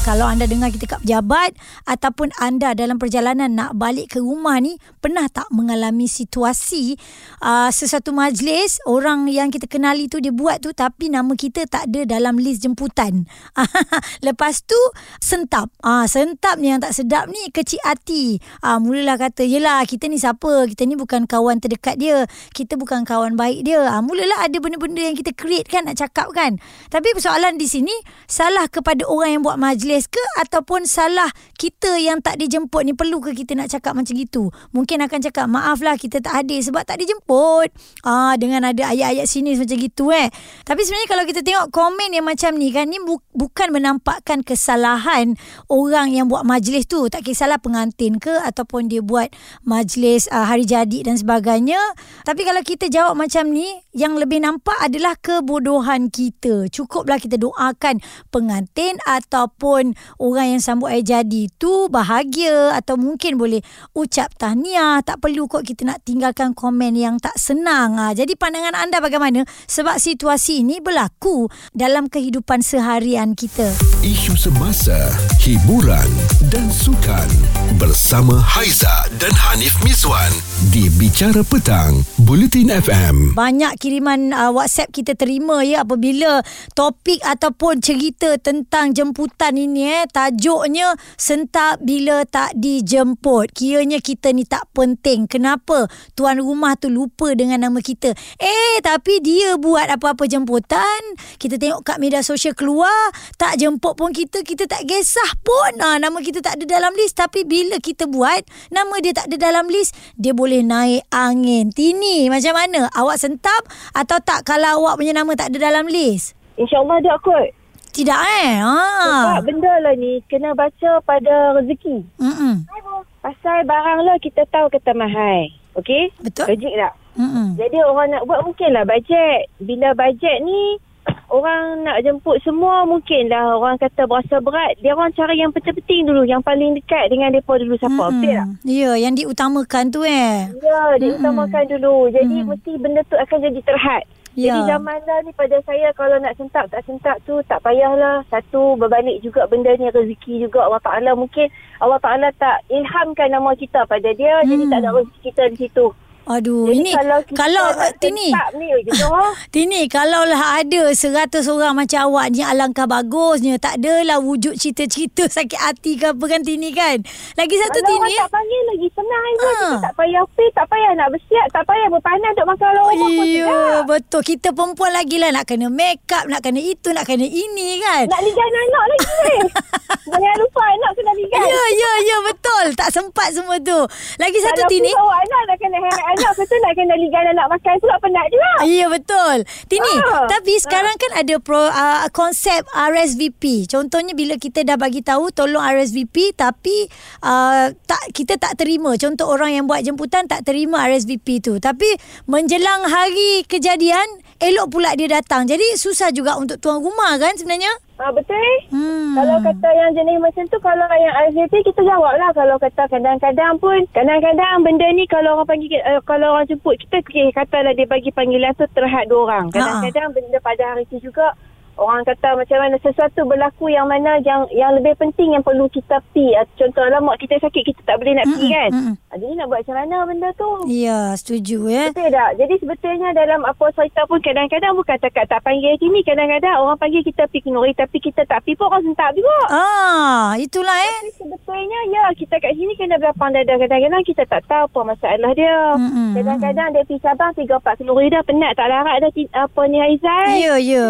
kalau anda dengar kita kat pejabat ataupun anda dalam perjalanan nak balik ke rumah ni pernah tak mengalami situasi uh, sesuatu majlis orang yang kita kenali tu dia buat tu tapi nama kita tak ada dalam list jemputan? Lepas tu sentap. Uh, sentap ni yang tak sedap ni kecil hati. Uh, mulalah kata yelah kita ni siapa? Kita ni bukan kawan terdekat dia. Kita bukan kawan baik dia. Uh, mulalah ada benda-benda yang kita create kan nak cakap kan. Tapi persoalan di sini salah kepada orang yang buat majlis majlis ke ataupun salah kita yang tak dijemput? Ni perlu ke kita nak cakap macam gitu? Mungkin akan cakap maaf lah kita tak hadir sebab tak dijemput. Ah dengan ada ayat-ayat sini macam gitu eh. Tapi sebenarnya kalau kita tengok komen yang macam ni kan ni bu- bukan menampakkan kesalahan orang yang buat majlis tu. Tak kisahlah pengantin ke ataupun dia buat majlis uh, hari jadi dan sebagainya. Tapi kalau kita jawab macam ni yang lebih nampak adalah kebodohan kita. Cukuplah kita doakan pengantin ataupun ataupun orang yang sambut air jadi tu bahagia atau mungkin boleh ucap tahniah. Tak perlu kok kita nak tinggalkan komen yang tak senang. Ha. jadi pandangan anda bagaimana sebab situasi ini berlaku dalam kehidupan seharian kita? Isu semasa hiburan dan sukan bersama Haiza dan Hanif Miswan di Bicara Petang Bulletin FM banyak kiriman uh, WhatsApp kita terima ya apabila topik ataupun cerita tentang jemputan ini ni eh tajuknya sentap bila tak dijemput. Kiranya kita ni tak penting. Kenapa tuan rumah tu lupa dengan nama kita? Eh tapi dia buat apa-apa jemputan. Kita tengok kat media sosial keluar tak jemput pun kita kita tak kisah pun. Ha, nama kita tak ada dalam list tapi bila kita buat nama dia tak ada dalam list dia boleh naik angin. Tini macam mana? Awak sentap atau tak kalau awak punya nama tak ada dalam list? InsyaAllah dia kot. Tidak eh. Ha. Sebab benda lah ni kena baca pada rezeki. Mm-mm. Pasal barang lah kita tahu kata mahal. Okey? Betul. Logik tak? Mm-mm. Jadi orang nak buat mungkin lah bajet. Bila bajet ni orang nak jemput semua mungkin lah orang kata berasa berat. Dia orang cari yang penting-penting dulu. Yang paling dekat dengan mereka dulu siapa. Mm-mm. Betul tak? Ya, yang diutamakan tu eh. Ya, diutamakan dulu. Jadi Mm-mm. mesti benda tu akan jadi terhad. Ya. Jadi zaman dah ni pada saya kalau nak sentap tak sentap tu tak payahlah. Satu berbalik juga benda ni rezeki juga Allah Ta'ala. Mungkin Allah Ta'ala tak ilhamkan nama kita pada dia. Hmm. Jadi tak ada rezeki kita di situ. Aduh, Jadi ini kalau kalau nak Tini. ni. Tini, kalaulah ada seratus orang macam awak ni alangkah bagusnya. Tak adalah wujud cerita-cerita sakit hati ke apa kan Tini kan. Lagi satu Kalau Tini. orang tak panggil lagi senang. Ha. Kita tak payah pay, tak payah nak bersiap, tak payah berpanas untuk makan orang rumah pun Iya, sedap. betul. Kita perempuan lagi lah nak kena make up, nak kena itu, nak kena ini kan. Nak ligan anak lagi weh. Jangan lupa anak kena ligan. Ya, ya, ya, betul. Tak sempat semua tu. Lagi satu Kalau Tini. bawa anak nak kena heret anak, betul nak kena ligan anak makan pula penat juga. Ya betul. Tini, Ah. tapi sekarang kan ada pro uh, konsep RSVP. Contohnya bila kita dah bagi tahu tolong RSVP tapi uh, tak kita tak terima. Contoh orang yang buat jemputan tak terima RSVP tu. Tapi menjelang hari kejadian elok pula dia datang. Jadi susah juga untuk tuan rumah kan sebenarnya? Ha, betul. Hmm. Kalau kata yang jenis macam tu Kalau yang RSVP Kita jawab lah Kalau kata kadang-kadang pun Kadang-kadang benda ni Kalau orang panggil uh, Kalau orang jemput kita okay, Katalah dia bagi panggilan tu Terhad dua orang Kadang-kadang benda pada hari tu juga Orang kata macam mana Sesuatu berlaku yang mana Yang yang lebih penting Yang perlu kita pi Ah, Contohlah mak kita sakit Kita tak boleh nak pi kan mm-mm. Ah, Jadi nak buat macam mana benda tu Ya, setuju ya. Betul tak? Jadi sebetulnya dalam apa cerita pun kadang-kadang bukan takat tak panggil sini. Kadang-kadang orang panggil kita pergi kenuri tapi kita tak pergi pun orang sentak juga. Ah, itulah eh. Tapi sebetulnya ya kita kat sini kena belapang dada. Kadang-kadang kita tak tahu apa masalah dia. Mm-mm. Kadang-kadang dia pergi Sabang 3-4 kenuri dah penat tak larat dah apa ni Aizai. Ya, ya.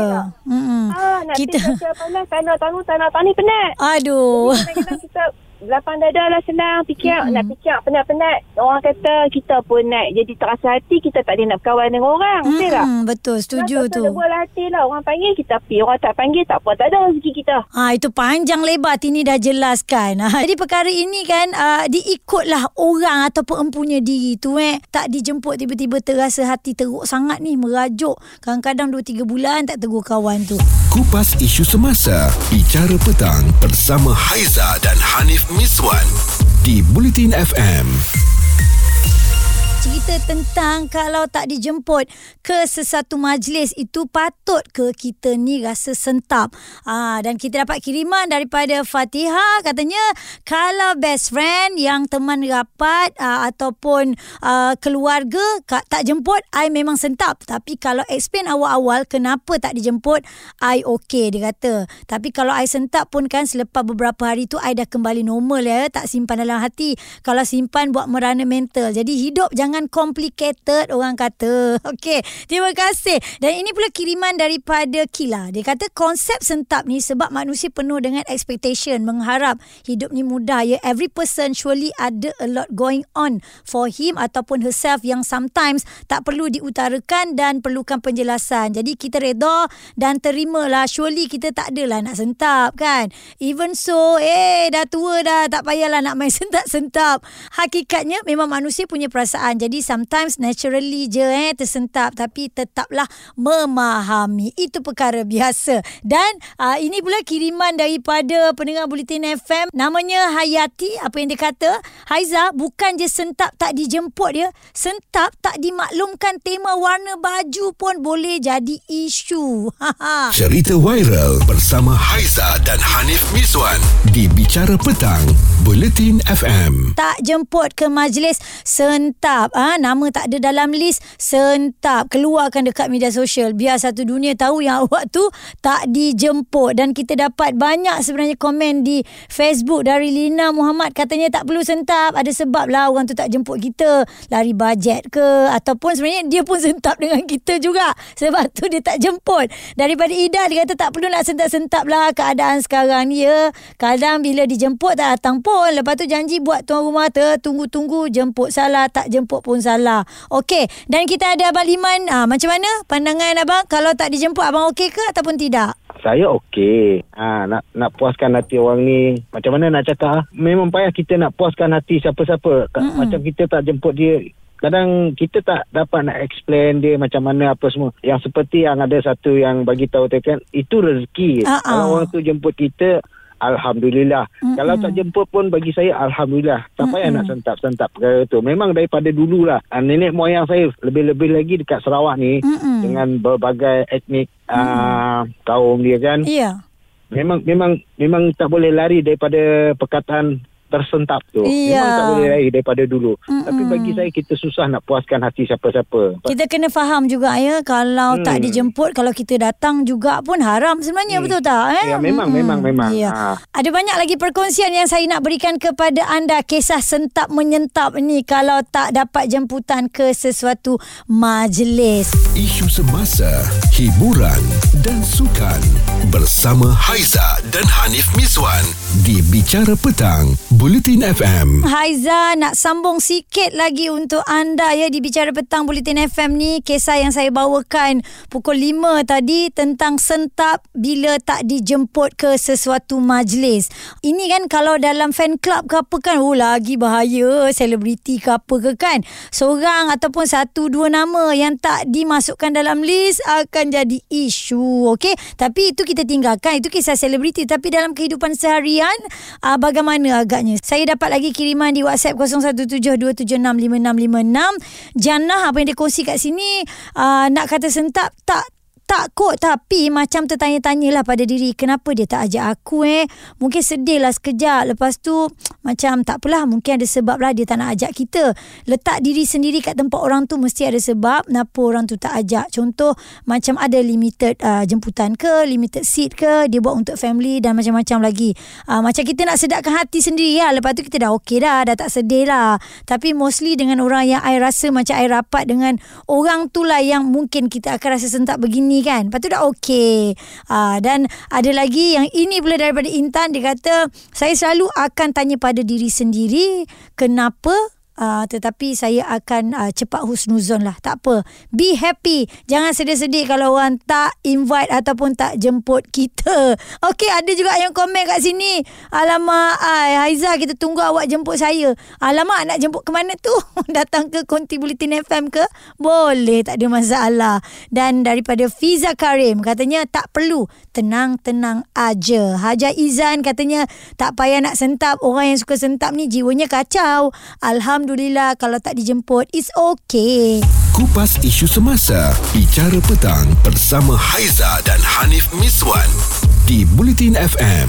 Ah, nak Kita- kita... macam mana tanah tanu tanah tani penat. Aduh. Kadang-kadang kita belapang dada lah senang fikir Mm-mm. nak fikir penat-penat orang kata kita pun naik jadi terasa hati kita tak ada nak berkawan dengan orang betul tak betul, setuju Kita tu. tak boleh hati lah. Orang panggil kita pergi. Orang tak panggil tak apa. Tak ada rezeki kita. Ha itu panjang lebar Tini dah jelaskan. Ha, jadi perkara ini kan uh, diikutlah orang ataupun empunya diri tu eh. Tak dijemput tiba-tiba terasa hati teruk sangat ni merajuk. Kadang-kadang 2 3 bulan tak tegur kawan tu. Kupas isu semasa Bicara Petang bersama Haiza dan Hanif Miswan di Bulletin FM cerita tentang kalau tak dijemput ke sesuatu majlis itu patut ke kita ni rasa sentap. Ah dan kita dapat kiriman daripada Fatiha katanya kalau best friend yang teman rapat aa, ataupun aa, keluarga ka- tak jemput I memang sentap tapi kalau explain awal-awal kenapa tak dijemput I okey dia kata. Tapi kalau I sentap pun kan selepas beberapa hari tu I dah kembali normal ya tak simpan dalam hati. Kalau simpan buat merana mental. Jadi hidup jangan complicated orang kata. Okey, terima kasih. Dan ini pula kiriman daripada Kila. Dia kata konsep sentap ni sebab manusia penuh dengan expectation, mengharap hidup ni mudah ya. Every person surely ada a lot going on for him ataupun herself yang sometimes tak perlu diutarakan dan perlukan penjelasan. Jadi kita reda dan terimalah. Surely kita tak adalah nak sentap kan. Even so, eh dah tua dah tak payahlah nak main sentap-sentap. Hakikatnya memang manusia punya perasaan. Jadi sometimes naturally je eh tersentap tapi tetaplah memahami. Itu perkara biasa. Dan uh, ini pula kiriman daripada pendengar Bulletin FM namanya Hayati apa yang dia kata Haiza bukan je sentap tak dijemput dia sentap tak dimaklumkan tema warna baju pun boleh jadi isu. Cerita viral bersama Haiza dan Hanif Miswan di Bicara Petang, Bulletin FM. tak jemput ke majlis sentap ah ha, nama tak ada dalam list. Sentap keluarkan dekat media sosial. Biar satu dunia tahu yang awak tu tak dijemput. Dan kita dapat banyak sebenarnya komen di Facebook dari Lina Muhammad. Katanya tak perlu sentap. Ada sebab lah orang tu tak jemput kita. Lari bajet ke? Ataupun sebenarnya dia pun sentap dengan kita juga. Sebab tu dia tak jemput. Daripada Ida dia kata tak perlu nak sentap-sentap lah keadaan sekarang ni ya. Kadang bila dijemput tak datang pun. Lepas tu janji buat tuan rumah tertunggu-tunggu jemput salah. Tak jemput pun salah okey dan kita ada Abang Liman ah, macam mana pandangan abang kalau tak dijemput abang okey ke ataupun tidak Saya okey. Ha, nak nak puaskan hati orang ni. Macam mana nak cakap? ah? Memang payah kita nak puaskan hati siapa-siapa. Mm-mm. Macam kita tak jemput dia. Kadang kita tak dapat nak explain dia macam mana apa semua. Yang seperti yang ada satu yang bagi tahu tu kan, itu rezeki. Ah. Kalau orang tu jemput kita, Alhamdulillah. Mm-mm. Kalau tak jemput pun bagi saya Alhamdulillah. Tak payah Mm-mm. nak sentap-sentap perkara tu. Memang daripada dululah. Ah, Nenek moyang saya lebih-lebih lagi dekat Sarawak ni. Mm-mm. Dengan berbagai etnik uh, kaum dia kan ya memang memang memang tak boleh lari daripada perkataan tersentap tu. Iya. Memang tak boleh lari daripada dulu. Mm-mm. Tapi bagi saya kita susah nak puaskan hati siapa-siapa. Kita kena faham juga ya kalau Hmm. tak dijemput kalau kita datang juga pun haram sebenarnya Hmm. betul tak eh? Ya, memang, memang, memang. Ya. Ha. Ada banyak lagi perkongsian yang saya nak berikan kepada anda kisah sentap menyentap ni kalau tak dapat jemputan ke sesuatu majlis. Isu semasa, hiburan dan sukan bersama Haiza dan Hanif Miswan di Bicara Petang, Bulletin FM. Haiza nak sambung sikit lagi untuk anda ya di Bicara Petang Bulletin FM ni kisah yang saya bawakan pukul 5 tadi tentang sentap bila tak dijemput ke sesuatu majlis. Ini kan kalau dalam fan club ke apa kan oh lagi bahaya selebriti ke apa ke kan. Seorang ataupun satu dua nama yang tak dimasukkan dalam list akan jadi isu okey. Tapi itu kita tinggalkan itu kisah selebriti tapi dalam kehidupan seharian uh, bagaimana agaknya. Saya dapat lagi kiriman di WhatsApp 0172765656. Jannah apa yang dia kongsi kat sini uh, nak kata sentap tak tak kot tapi macam tertanya-tanyalah pada diri kenapa dia tak ajak aku eh? Mungkin sedih lah sekejap. Lepas tu macam tak apalah mungkin ada sebab lah dia tak nak ajak kita. Letak diri sendiri kat tempat orang tu mesti ada sebab kenapa orang tu tak ajak. Contoh macam ada limited uh, jemputan ke limited seat ke dia buat untuk family dan macam-macam lagi. Uh, macam kita nak sedapkan hati sendiri lah. Lepas tu kita dah okey dah dah tak sedih lah. Tapi mostly dengan orang yang I rasa macam I rapat dengan orang tu lah yang mungkin kita akan rasa sentak begini kan? Lepas tu dah okey. Uh, dan ada lagi yang ini pula daripada Intan. Dia kata saya selalu akan tanya pada diri sendiri kenapa Uh, tetapi saya akan uh, cepat husnuzon lah. Tak apa. Be happy. Jangan sedih-sedih kalau orang tak invite ataupun tak jemput kita. Okey, ada juga yang komen kat sini. Alamak, ay, Haiza kita tunggu awak jemput saya. Alamak, nak jemput ke mana tu? Datang ke Konti Bulletin FM ke? Boleh, tak ada masalah. Dan daripada Fiza Karim, katanya tak perlu. Tenang-tenang aja. Haja Izan katanya tak payah nak sentap. Orang yang suka sentap ni jiwanya kacau. Alhamdulillah Alhamdulillah kalau tak dijemput it's okay. Kupas isu semasa, bicara petang bersama Haiza dan Hanif Miswan di Bulletin FM.